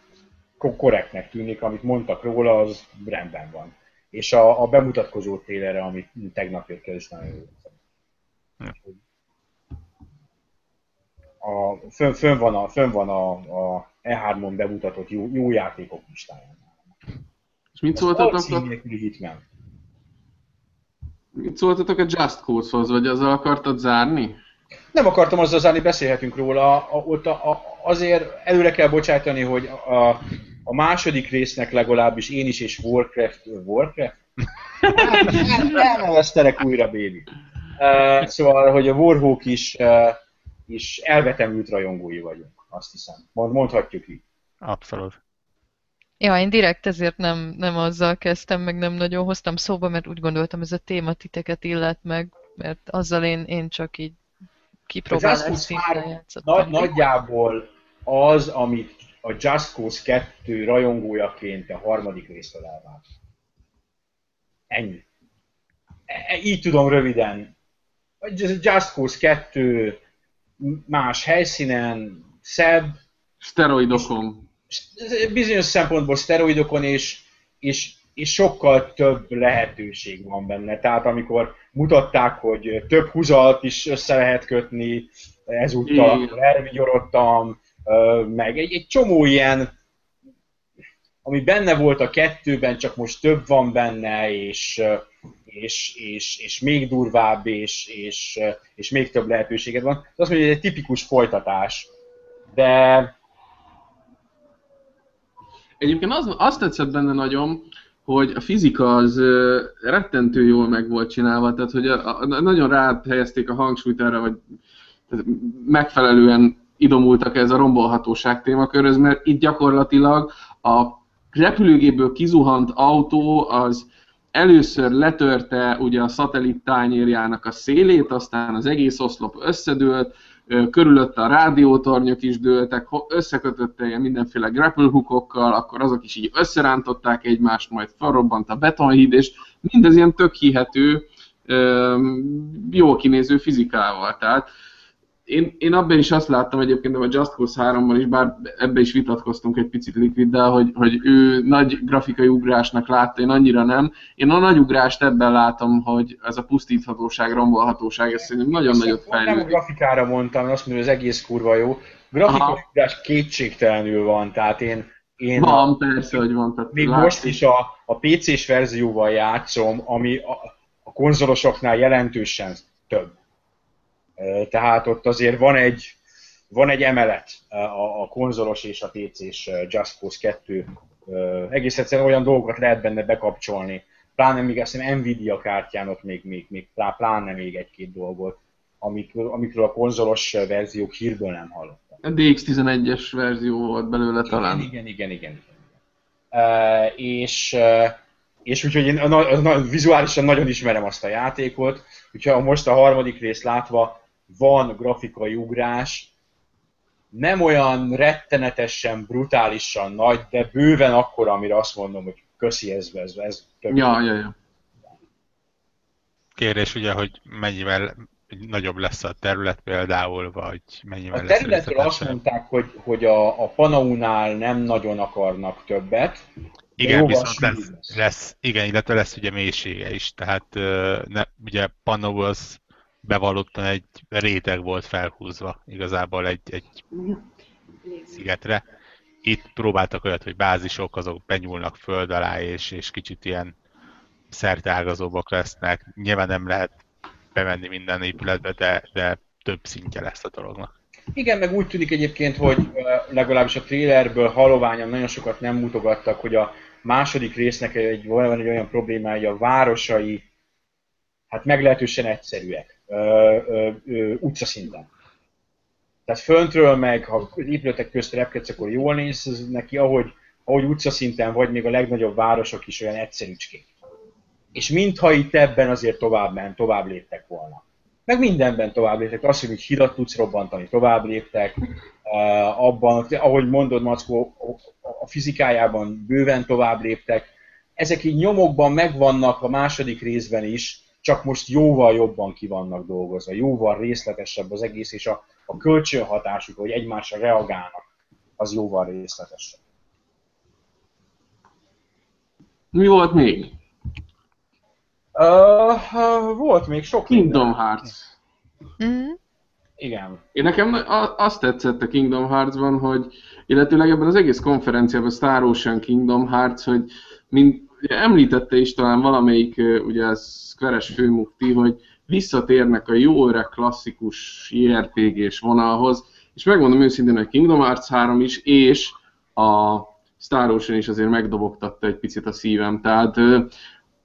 korrektnek tűnik, amit mondtak róla, az rendben van. És a, a bemutatkozó télere, amit tegnap jött ki, is nagyon jó. A, fönn, fön van, a, fön van a, a E3-on bemutatott jó, jó játékok listáján. És mit szóltatok? A... Mit szóltatok a Just Cause-hoz, vagy azzal akartad zárni? Nem akartam azzal zárni, beszélhetünk róla. A, ott a, a, azért előre kell bocsájtani, hogy a, a második résznek legalábbis én is és Warcraft... Warcraft? Elneveztelek újra, baby. Uh, szóval, hogy a Warhawk is, uh, is elvetemült rajongói vagyunk, azt hiszem. Mond, mondhatjuk így. Abszolút. Ja, én direkt ezért nem, nem azzal kezdtem, meg nem nagyon hoztam szóba, mert úgy gondoltam, ez a téma titeket illet meg, mert azzal én, én csak így kipróbálás szinten játszottam. Nagy, nagyjából az, amit a Just Cause 2 rajongójaként a harmadik résztől elvált. Ennyi. E, így tudom röviden. Just Cause 2 más helyszínen, szebb. Steroidokon. Bizonyos szempontból steroidokon, és, és, és sokkal több lehetőség van benne. Tehát amikor mutatták, hogy több húzalt is össze lehet kötni, ezúttal elvigyorodtam, meg egy, egy csomó ilyen, ami benne volt a kettőben, csak most több van benne, és, és, és, és még durvább, és, és, és még több lehetőséged van. Azt mondja, hogy egy tipikus folytatás. De... Egyébként az, azt tetszett benne nagyon, hogy a fizika az rettentő jól meg volt csinálva, tehát hogy a, a, nagyon ráhelyezték a hangsúlyt erre, hogy megfelelően idomultak ez a rombolhatóság témakörhöz, mert itt gyakorlatilag a repülőgéből kizuhant autó az először letörte ugye a szatellit tányérjának a szélét, aztán az egész oszlop összedőlt, körülötte a rádiótornyok is dőltek, összekötötte ilyen mindenféle grapple hookokkal, akkor azok is így összerántották egymást, majd felrobbant a betonhíd, és mindez ilyen tök hihető, jó kinéző fizikával. Tehát én, én abban is azt láttam egyébként, a Just Cause 3-ban is, bár ebbe is vitatkoztunk egy picit Liquiddel, hogy, hogy ő nagy grafikai ugrásnak látta, én annyira nem. Én a nagy ugrást ebben látom, hogy ez a pusztíthatóság, rombolhatóság, ez szerintem nagyon nagyot fejlődik. Nem a grafikára mondtam, azt mondom, hogy az egész kurva jó. Grafikai Aha. ugrás kétségtelenül van, tehát én, én van, a, persze, hogy van. Tehát még látom. most is a, a PC-s verzióval játszom, ami a, a konzolosoknál jelentősen több tehát ott azért van egy, van egy emelet a, a konzolos és a PC-s Just Cause 2. Egész egyszerűen olyan dolgokat lehet benne bekapcsolni. Pláne még azt hiszem Nvidia kártyán ott még, még, még pláne még egy-két dolgot, amikről, amikről a konzolos verziók hírből nem hallottam. A DX11-es verzió volt belőle talán. Igen, igen, igen. igen. Uh, és, uh, és úgyhogy én na, na, vizuálisan nagyon ismerem azt a játékot, úgyhogy most a harmadik részt látva van grafikai ugrás, nem olyan rettenetesen, brutálisan nagy, de bőven akkor, amire azt mondom, hogy köszi, ez, ez, ez több. Ja, ja, ja. Kérdés ugye, hogy mennyivel nagyobb lesz a terület például, vagy mennyivel a lesz területről azt mondták, hogy, hogy a, a Panaunál nem nagyon akarnak többet, Igen, viszont lesz, lesz. lesz, igen, illetve lesz ugye mélysége is, tehát ne, ugye Pannó az bevallottan egy réteg volt felhúzva igazából egy, egy szigetre. Itt próbáltak olyat, hogy bázisok azok benyúlnak föld alá, és, és kicsit ilyen szerteágazóbbak lesznek. Nyilván nem lehet bemenni minden épületbe, de, de több szintje lesz a dolognak. Igen, meg úgy tűnik egyébként, hogy legalábbis a trailerből haloványan nagyon sokat nem mutogattak, hogy a második résznek egy, van egy olyan problémája, a városai hát meglehetősen egyszerűek, utcaszinten. Tehát föntről meg, ha épületek közt repkedsz, akkor jól néz neki, ahogy, ahogy utcaszinten vagy, még a legnagyobb városok is olyan egyszerűcskék. És mintha itt ebben azért tovább ment, tovább léptek volna. Meg mindenben tovább léptek. Az, hogy így hidat tudsz robbantani, tovább léptek. Abban, ahogy mondod, Mackó, a fizikájában bőven tovább léptek. Ezek így nyomokban megvannak a második részben is, csak most jóval jobban ki vannak dolgozva, jóval részletesebb az egész, és a, a kölcsönhatásuk, hogy egymásra reagálnak, az jóval részletesebb. Mi volt még? Uh, volt még sok Kingdom minden. Hearts. Mhm. Igen. Én nekem azt tetszett a Kingdom Hearts-ban, hogy illetőleg ebben az egész konferenciában Star Ocean Kingdom Hearts, hogy mint ugye említette is talán valamelyik ugye Square-es főmufti, hogy visszatérnek a jó öreg klasszikus JRPG-s vonalhoz, és megmondom őszintén, hogy Kingdom Hearts 3 is, és a Star Ocean is azért megdobogtatta egy picit a szívem, tehát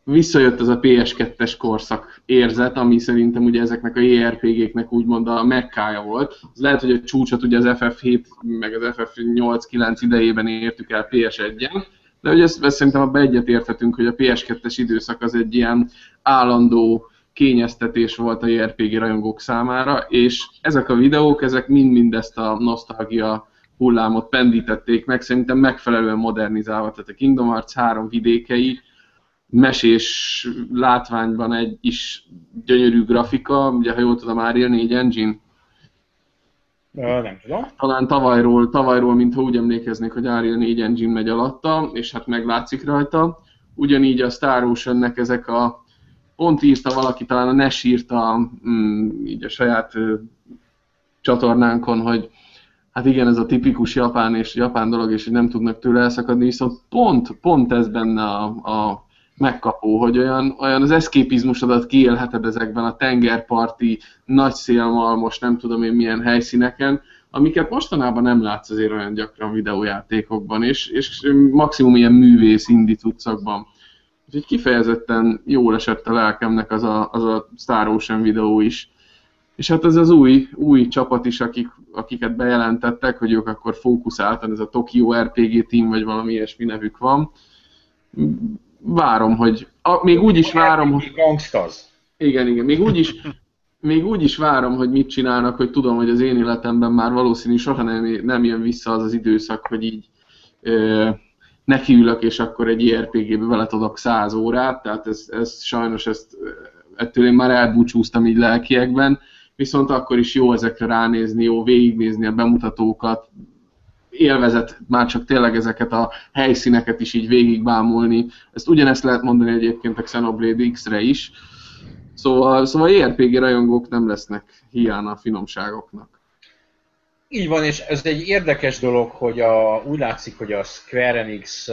visszajött az a PS2-es korszak érzet, ami szerintem ugye ezeknek a JRPG-knek úgymond a mekkája volt. Az lehet, hogy a csúcsot ugye az FF7 meg az FF8-9 idejében értük el PS1-en, de hogy ezt, ezt szerintem abban egyetérthetünk, hogy a PS2-es időszak az egy ilyen állandó kényeztetés volt a JRPG rajongók számára, és ezek a videók, ezek mind-mind ezt a nosztalgia hullámot pendítették meg, szerintem megfelelően modernizálva, tehát a Kingdom Hearts 3 vidékei, mesés látványban egy is gyönyörű grafika, ugye ha jól tudom, Unreal 4 Engine, nem tudom. talán tavalyról, tavalyról, mintha úgy emlékeznék, hogy Unreal 4 Engine megy alatta, és hát meglátszik rajta. Ugyanígy a Star Ocean-nek ezek a, pont írta valaki, talán a Nes írta mm, így a saját ö, csatornánkon, hogy hát igen, ez a tipikus japán és japán dolog, és hogy nem tudnak tőle elszakadni, viszont pont, pont ez benne a, a megkapó, hogy olyan, olyan az eszképizmusodat kiélheted ezekben a tengerparti, nagy szélmalmos, nem tudom én milyen helyszíneken, amiket mostanában nem látsz azért olyan gyakran videójátékokban, és, és maximum ilyen művész indi cuccokban. Úgyhogy kifejezetten jól esett a lelkemnek az a, az a Star Ocean videó is. És hát ez az új, új csapat is, akik, akiket bejelentettek, hogy ők akkor fókuszáltan, ez a Tokyo RPG Team, vagy valami ilyesmi nevük van. Várom, hogy... A, még úgy is várom, hogy... Gangstaz. Igen, igen. Még úgy is, még úgy is várom, hogy mit csinálnak, hogy tudom, hogy az én életemben már valószínű soha nem, nem jön vissza az az időszak, hogy így ö, nekiülök, és akkor egy IRPG-be vele tudok száz órát, tehát ez, ez sajnos ezt, ettől én már elbúcsúztam így lelkiekben, viszont akkor is jó ezekre ránézni, jó végignézni a bemutatókat, élvezet már csak tényleg ezeket a helyszíneket is így végigbámulni. Ezt ugyanezt lehet mondani egyébként a Xenoblade X-re is. Szóval, szóval ERPG rajongók nem lesznek hiány a finomságoknak. Így van, és ez egy érdekes dolog, hogy a, úgy látszik, hogy a Square Enix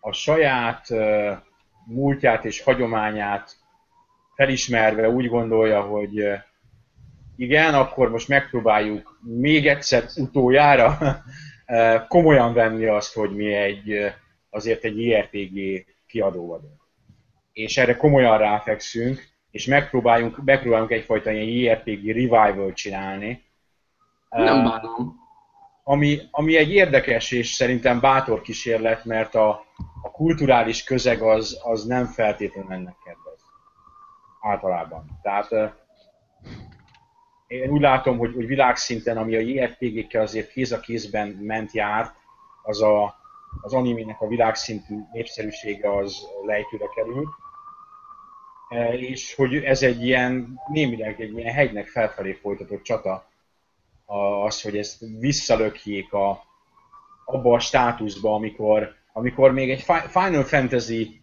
a saját múltját és hagyományát felismerve úgy gondolja, hogy igen, akkor most megpróbáljuk még egyszer utoljára uh, komolyan venni azt, hogy mi egy, uh, azért egy IRPG kiadó vagyunk. És erre komolyan ráfekszünk, és megpróbáljunk, megpróbáljunk egyfajta ilyen IRPG revival csinálni, Nem Uh, bánom. ami, ami egy érdekes és szerintem bátor kísérlet, mert a, a kulturális közeg az, az nem feltétlenül ennek kedvez. Általában. Tehát én úgy látom, hogy, hogy világszinten, ami a JRPG-kkel azért kéz a kézben ment járt, az a, az animének a világszintű népszerűsége az lejtőre került. E, És hogy ez egy ilyen, némileg egy ilyen hegynek felfelé folytatott csata, az, hogy ezt visszalökjék a, abba a státuszba, amikor, amikor még egy Final Fantasy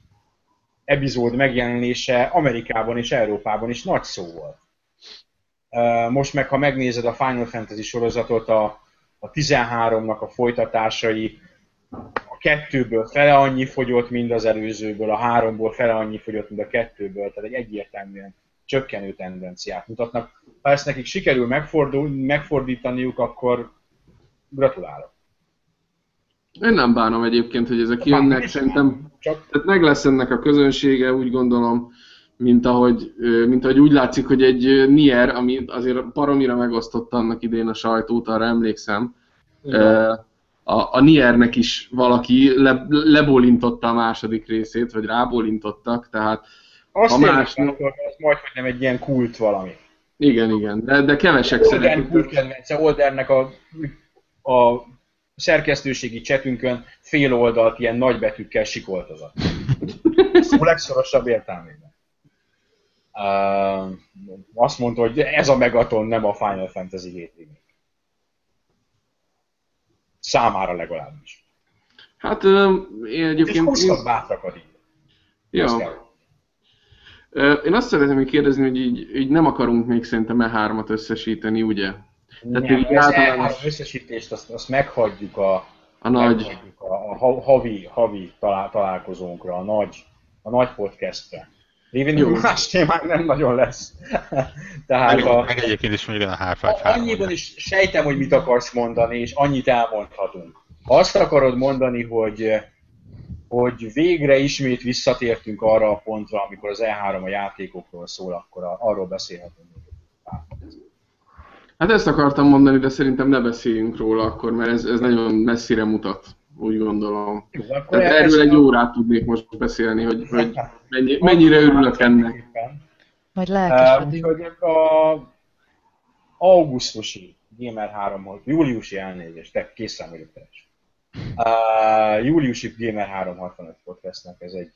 epizód megjelenése Amerikában és Európában is nagy szó volt. Most meg, ha megnézed a Final Fantasy sorozatot, a, a 13-nak a folytatásai, a kettőből fele annyi fogyott, mint az előzőből, a háromból fele annyi fogyott, mint a kettőből, tehát egy egyértelműen csökkenő tendenciát mutatnak. Ha ezt nekik sikerül megfordul, megfordítaniuk, akkor gratulálok. Én nem bánom egyébként, hogy ezek jönnek, szerintem csak... tehát meg lesz ennek a közönsége, úgy gondolom, mint ahogy, mint ahogy úgy látszik, hogy egy Nier, ami azért paromira megosztotta annak idén a sajtót, arra emlékszem, a, a Niernek is valaki le, lebólintotta a második részét, vagy rábólintottak, tehát azt a más... az majd, hogy nem egy ilyen kult valami. Igen, igen, de, de kevesek szeretik. Kult kedvence, Oldernek a, a szerkesztőségi csetünkön fél oldalt ilyen nagybetűkkel sikoltozott. a legszorosabb értelmében. Uh, azt mondta, hogy ez a Megaton nem a Final Fantasy 7 remake. Számára legalábbis. Hát én egyébként... És húztak bátrak a díj. Ja. Én azt szeretném kérdezni, hogy így, így nem akarunk még szerintem E3-at összesíteni, ugye? Tehát nem, így általános... E3 összesítést azt, azt meghagyjuk a, a nagy a, a havi, havi talál, találkozónkra, a nagy, a nagy podcastre. Lévén Jó. más témák nem nagyon lesz. Tehát meg, a, meg egyébként is még a Half-Life Annyiban is sejtem, hogy mit akarsz mondani, és annyit elmondhatunk. Ha azt akarod mondani, hogy hogy végre ismét visszatértünk arra a pontra, amikor az E3 a játékokról szól, akkor arról beszélhetünk. Hát ezt akartam mondani, de szerintem ne beszéljünk róla akkor, mert ez, ez nagyon messzire mutat, úgy gondolom. Jó, Tehát erről egy órát tudnék most beszélni, hogy, hogy mennyi, mennyire örülök ennek. Majd lelkesedünk. Uh, úgyhogy a augusztusi Gamer 3 volt, júliusi elnézést, te készen vagyok teljesen. Uh, júliusi Gamer 365 podcastnek ez egy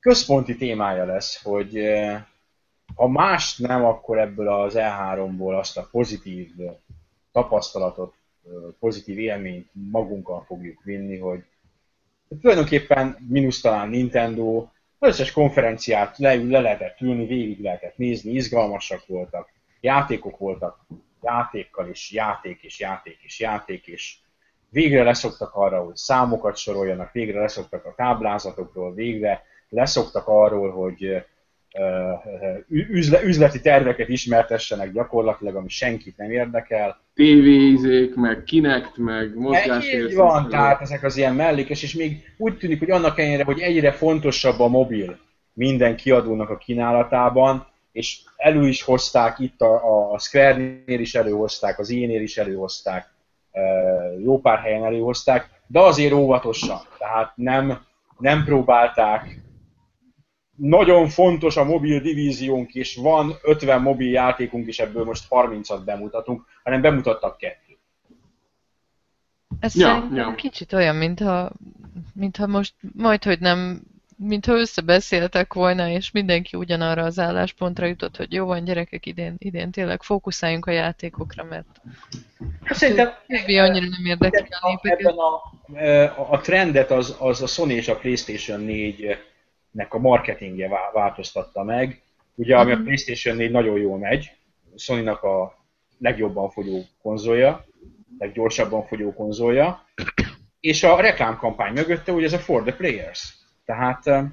központi témája lesz, hogy uh, ha más nem, akkor ebből az E3-ból azt a pozitív tapasztalatot, pozitív élményt magunkkal fogjuk vinni, hogy tulajdonképpen mínusz talán Nintendo, az összes konferenciát le, le lehetett ülni, végig lehetett nézni, izgalmasak voltak, játékok voltak, játékkal is, játék és játék és játék, és végre leszoktak arra, hogy számokat soroljanak, végre leszoktak a táblázatokról, végre leszoktak arról, hogy üzleti terveket ismertessenek gyakorlatilag, ami senkit nem érdekel. TV-zék, meg Kinect, meg mozgástérszék. Így van, tehát ezek az ilyen mellékes, és még úgy tűnik, hogy annak ellenére, hogy egyre fontosabb a mobil minden kiadónak a kínálatában, és elő is hozták itt a, a Square-nél is előhozták, az IE-nél is előhozták, jó pár helyen előhozták, de azért óvatosan. Tehát nem, nem próbálták nagyon fontos a mobil divíziónk, és van 50 mobil játékunk, és ebből most 30-at bemutatunk, hanem bemutattak kettőt. Ez ja, szerintem ja. kicsit olyan, mintha, mintha most majd, hogy nem mintha összebeszéltek volna, és mindenki ugyanarra az álláspontra jutott, hogy jó van gyerekek, idén, idén tényleg fókuszáljunk a játékokra, mert Szerintem többi annyira nem érdekli a népeket. Ebben a, a trendet az, az a Sony és a Playstation 4-nek a marketingje változtatta meg. Ugye, ami a mhm. Playstation 4 nagyon jól megy, sony a legjobban fogyó konzolja, leggyorsabban fogyó konzolja, és a reklámkampány mögötte ugye ez a For the Players tehát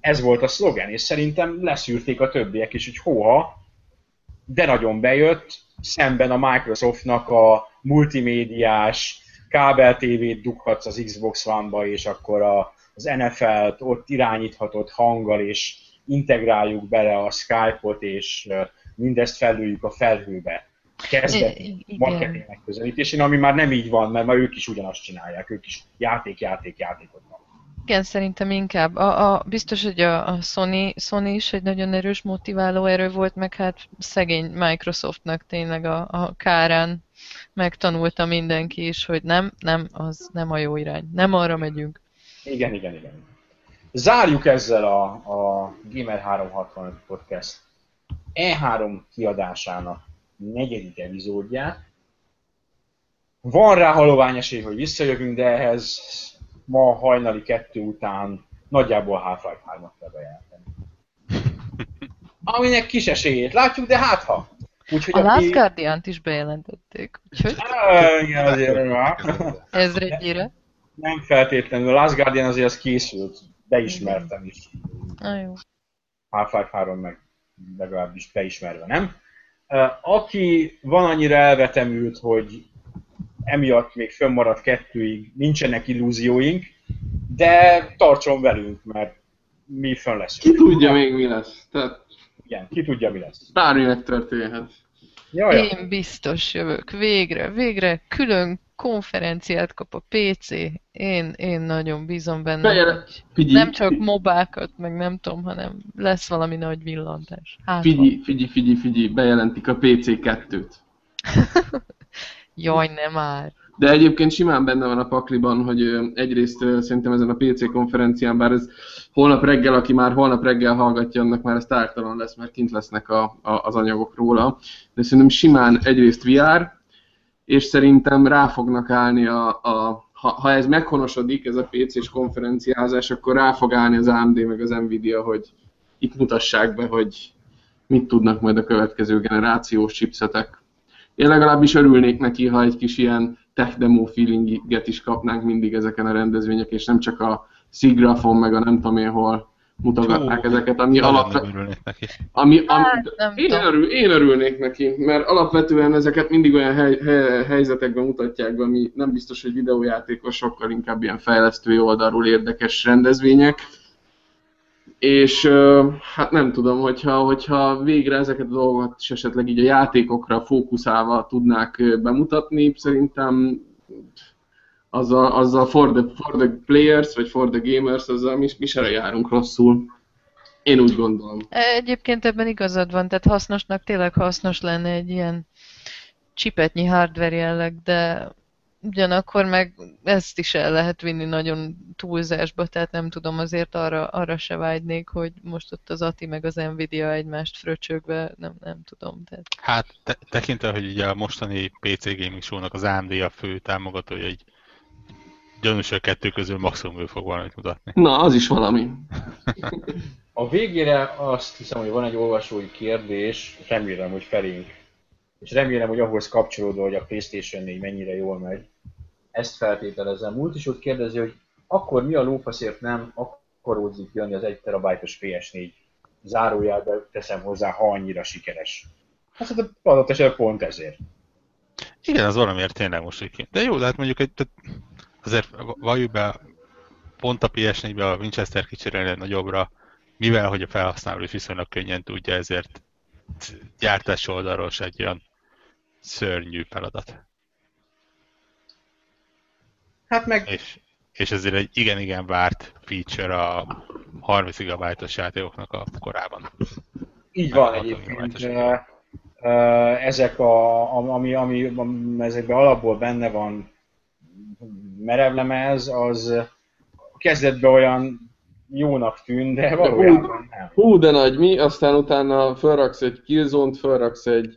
ez volt a szlogen, és szerintem leszűrték a többiek is, hogy hoha, de nagyon bejött, szemben a Microsoftnak a multimédiás, kábel TV-t dughatsz az Xbox One-ba, és akkor a, az NFL-t ott irányíthatott hanggal, és integráljuk bele a Skype-ot, és mindezt felüljük a felhőbe. Kezdeti marketing megközelítésén, ami már nem így van, mert már ők is ugyanazt csinálják, ők is játék, játék, játékot van. Igen, szerintem inkább. A, a, biztos, hogy a, a Sony, Sony is egy nagyon erős motiváló erő volt, meg hát szegény Microsoftnak tényleg a, a kárán megtanulta mindenki is, hogy nem, nem, az nem a jó irány. Nem arra megyünk. Igen, igen, igen. Zárjuk ezzel a, a Gamer 365 podcast E3 kiadásának negyedik epizódját. Van rá halovány esély, hogy visszajövünk, de ehhez ma hajnali kettő után nagyjából Half-Life 3-at bejelenteni. Aminek kis esélyét látjuk, de hát ha. Úgyhogy a Last Guardian-t is bejelentették. Úgyhogy... Igen, azért Ezredjére. Nem feltétlenül. A Last Guardian azért az készült. Beismertem is. Ah, jó. Half-Life 3 meg legalábbis beismerve, nem? Aki van annyira elvetemült, hogy emiatt még fönnmaradt kettőig, nincsenek illúzióink, de tartson velünk, mert mi fönn leszünk. Ki tudja még mi lesz? Tehát... Igen, ki tudja mi lesz. Bármi megtörténhet. Jaj, Én biztos jövök. Végre, végre külön konferenciát kap a PC. Én, én nagyon bízom benne, hogy nem csak mobákat, meg nem tudom, hanem lesz valami nagy villantás. Hát figyelj, figyelj, figyelj, figyelj, bejelentik a PC2-t. Jaj, nem már. De egyébként simán benne van a pakliban, hogy egyrészt szerintem ezen a PC konferencián, bár ez holnap reggel, aki már holnap reggel hallgatja, annak már ez tártalan lesz, mert kint lesznek a, a, az anyagok róla. De szerintem simán egyrészt VR, és szerintem rá fognak állni a, a ha, ha ez meghonosodik, ez a PC-s konferenciázás, akkor rá fog állni az AMD meg az Nvidia, hogy itt mutassák be, hogy mit tudnak majd a következő generációs chipsetek. Én legalábbis örülnék neki, ha egy kis ilyen tech demo feelinget is kapnánk mindig ezeken a rendezvények, és nem csak a Sigrafon, meg a nem tudom én hol mutogatnák Hú, ezeket, ami alapvetően... Ami, ami, hát, én, örül, én örülnék neki, mert alapvetően ezeket mindig olyan hely, hely, helyzetekben mutatják be, ami nem biztos, hogy videójátékos, sokkal inkább ilyen fejlesztői oldalról érdekes rendezvények. És hát nem tudom, hogyha, hogyha végre ezeket a dolgokat is esetleg így a játékokra fókuszálva tudnák bemutatni, szerintem azzal, azzal for, the, for the players, vagy for the gamers, azzal mi, mi se járunk rosszul. Én úgy gondolom. Egyébként ebben igazad van, tehát hasznosnak tényleg hasznos lenne egy ilyen csipetnyi hardware jelleg, de ugyanakkor meg ezt is el lehet vinni nagyon túlzásba, tehát nem tudom, azért arra, arra se vágynék, hogy most ott az ATI meg az Nvidia egymást fröcsögve, nem, nem tudom. Tehát. Hát te, tekintve, hogy ugye a mostani PC Gaming Show-nak az AMD a fő támogatója, egy gyanús, a kettő közül maximum ő fog valamit mutatni. Na, az is valami. A végére azt hiszem, hogy van egy olvasói kérdés, remélem, hogy felénk. És remélem, hogy ahhoz kapcsolódó, hogy a Playstation 4 mennyire jól megy. Ezt feltételezem. Múlt is ott kérdezi, hogy akkor mi a lófaszért nem akaródzik jönni az 1 terabájtos PS4 zárójelbe teszem hozzá, ha annyira sikeres. Hát adott esetben pont ezért. Igen, az valamiért tényleg most így De jó, de hát mondjuk egy, tehát azért valljuk be, pont a PS4-ben a Winchester kicserélni nagyobbra, mivel hogy a felhasználó is viszonylag könnyen tudja, ezért gyártás oldalról egy olyan szörnyű feladat. Hát meg... És, és ezért egy igen-igen várt feature a 30 GB-os játékoknak a korában. Így van egyébként. Ezek a, ami, ami, ami ezekben alapból benne van merevlemez, az kezdetben olyan jónak tűnt, de valójában nem. Hú, de nagy mi, aztán utána felraksz egy Killzone-t, felraksz egy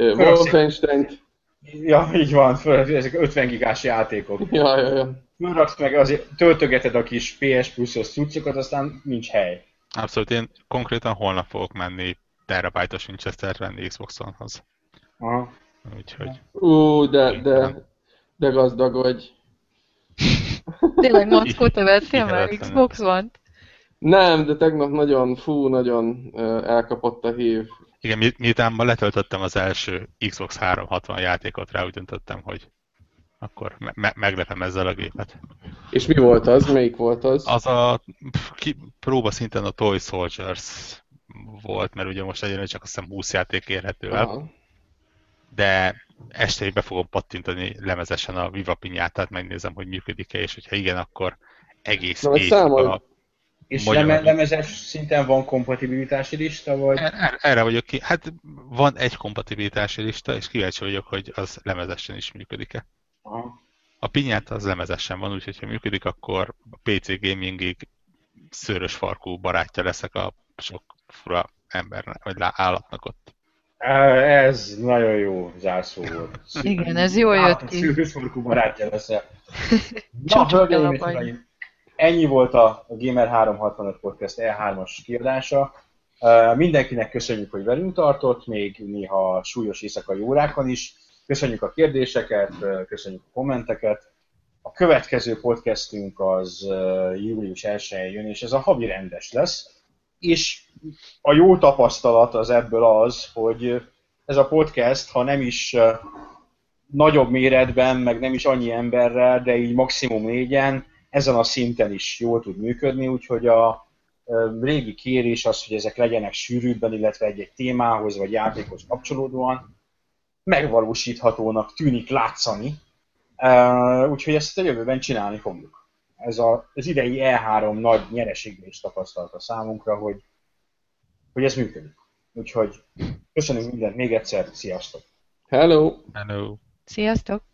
Wolfenstein-t. Ja, így van, föl, ezek 50 gigás játékok. Ja, ja, ja. Felraksz meg, azért töltögeted a kis PS Plus-os cuccokat, aztán nincs hely. Abszolút, én konkrétan holnap fogok menni terabájtos Winchester venni Xbox-onhoz. Aha. Úgyhogy... Ú, de, de, de gazdag vagy. Tényleg Mackó, te vettél már Xbox van? Nem, de tegnap nagyon, fú, nagyon elkapott a hív. Igen, miután ma letöltöttem az első Xbox 360 játékot, rá úgy döntöttem, hogy akkor me- meglepem ezzel a gépet. És mi volt az? Melyik volt az? Az a ki, próba szinten a Toy Soldiers volt, mert ugye most egyre csak azt hiszem 20 játék érhető el. Aha. De este be fogom pattintani lemezesen a Viva Pinyátát, megnézem, hogy működik-e, és hogyha igen, akkor egész Na, éjszaka... És leme, lemezes szinten van kompatibilitási lista, vagy? Erre, erre vagyok ki. Hát van egy kompatibilitási lista, és kíváncsi vagyok, hogy az lemezesen is működik-e. Aha. A pinyát az lemezesen van, úgyhogy ha működik, akkor a PC gamingig szőrös farkú barátja leszek a sok fura embernek, vagy állatnak ott. Ez nagyon jó zárszó volt. Igen, ez jól jött ki. Szűrősorkú barátja leszel. Na, hölgyeim és ennyi volt a Gamer 365 Podcast E3-as kiadása. Mindenkinek köszönjük, hogy velünk tartott, még néha súlyos éjszakai órákon is. Köszönjük a kérdéseket, köszönjük a kommenteket. A következő podcastünk az július 1 jön, és ez a havi rendes lesz. És a jó tapasztalat az ebből az, hogy ez a podcast, ha nem is nagyobb méretben, meg nem is annyi emberrel, de így maximum négyen, ezen a szinten is jól tud működni, úgyhogy a régi kérés az, hogy ezek legyenek sűrűbben, illetve egy-egy témához vagy játékhoz kapcsolódóan megvalósíthatónak tűnik látszani, úgyhogy ezt a jövőben csinálni fogjuk. Ez a, az idei E3 nagy nyeresége is tapasztalta számunkra, hogy, hogy ez működik. Úgyhogy köszönünk mindent még egyszer, sziasztok! Hello! Hello. Sziasztok!